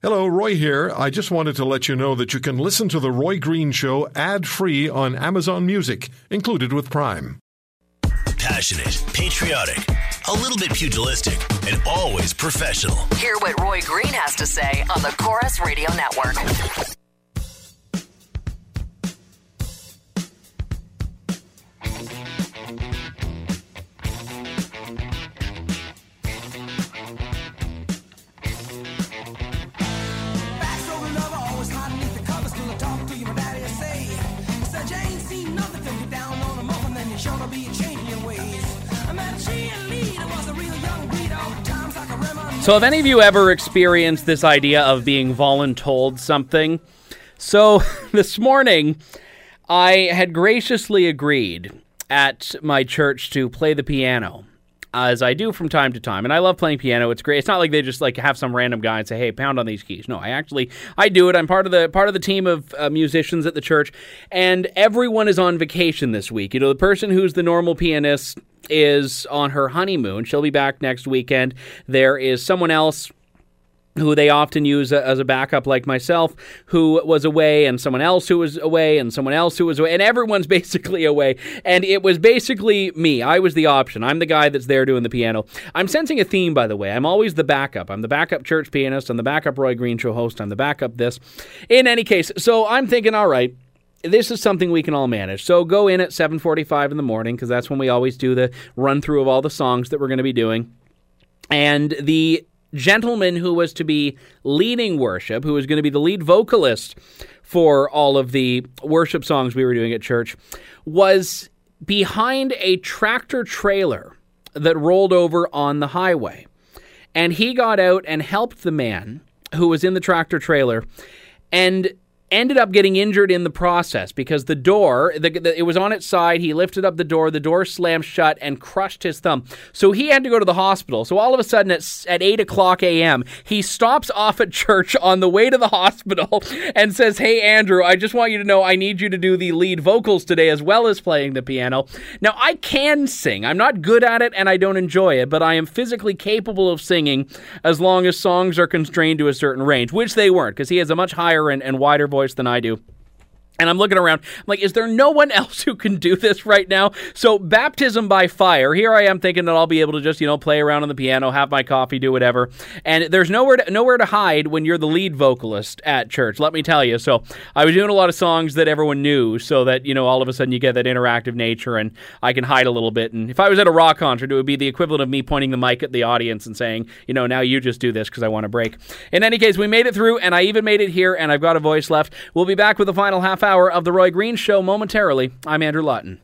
Hello, Roy here. I just wanted to let you know that you can listen to The Roy Green Show ad free on Amazon Music, included with Prime. Passionate, patriotic, a little bit pugilistic, and always professional. Hear what Roy Green has to say on the Corus Radio Network. So, have any of you ever experienced this idea of being voluntold something? So, this morning, I had graciously agreed at my church to play the piano. As I do from time to time, and I love playing piano. It's great. It's not like they just like have some random guy and say, "Hey, pound on these keys." No, I actually I do it. I'm part of the part of the team of uh, musicians at the church, and everyone is on vacation this week. You know, the person who's the normal pianist is on her honeymoon. She'll be back next weekend. There is someone else who they often use as a backup, like myself, who was away, and someone else who was away, and someone else who was away, and everyone's basically away. And it was basically me. I was the option. I'm the guy that's there doing the piano. I'm sensing a theme, by the way. I'm always the backup. I'm the backup church pianist. I'm the backup Roy Green Show host. I'm the backup this. In any case, so I'm thinking, all right this is something we can all manage. So go in at 7:45 in the morning because that's when we always do the run through of all the songs that we're going to be doing. And the gentleman who was to be leading worship, who was going to be the lead vocalist for all of the worship songs we were doing at church, was behind a tractor trailer that rolled over on the highway. And he got out and helped the man who was in the tractor trailer and ended up getting injured in the process because the door the, the, it was on its side. He lifted up the door. The door slammed shut and crushed his thumb. So he had to go to the hospital. So all of a sudden at, at 8 o'clock a.m he stops off at church on the way to the hospital and says hey andrew i just want you to know i need you to do the lead vocals today as well as playing the piano. Now i can sing. I'm not good at it and i don't enjoy it but i am physically capable of singing as long as songs are constrained to a certain range which they weren't because he has a much higher and, and wider voice than I do. And I'm looking around. I'm like, is there no one else who can do this right now? So, baptism by fire. Here I am thinking that I'll be able to just, you know, play around on the piano, have my coffee, do whatever. And there's nowhere to, nowhere to hide when you're the lead vocalist at church. Let me tell you. So, I was doing a lot of songs that everyone knew, so that you know, all of a sudden you get that interactive nature, and I can hide a little bit. And if I was at a rock concert, it would be the equivalent of me pointing the mic at the audience and saying, you know, now you just do this because I want to break. In any case, we made it through, and I even made it here, and I've got a voice left. We'll be back with the final half hour of the Roy Green Show momentarily. I'm Andrew Lawton.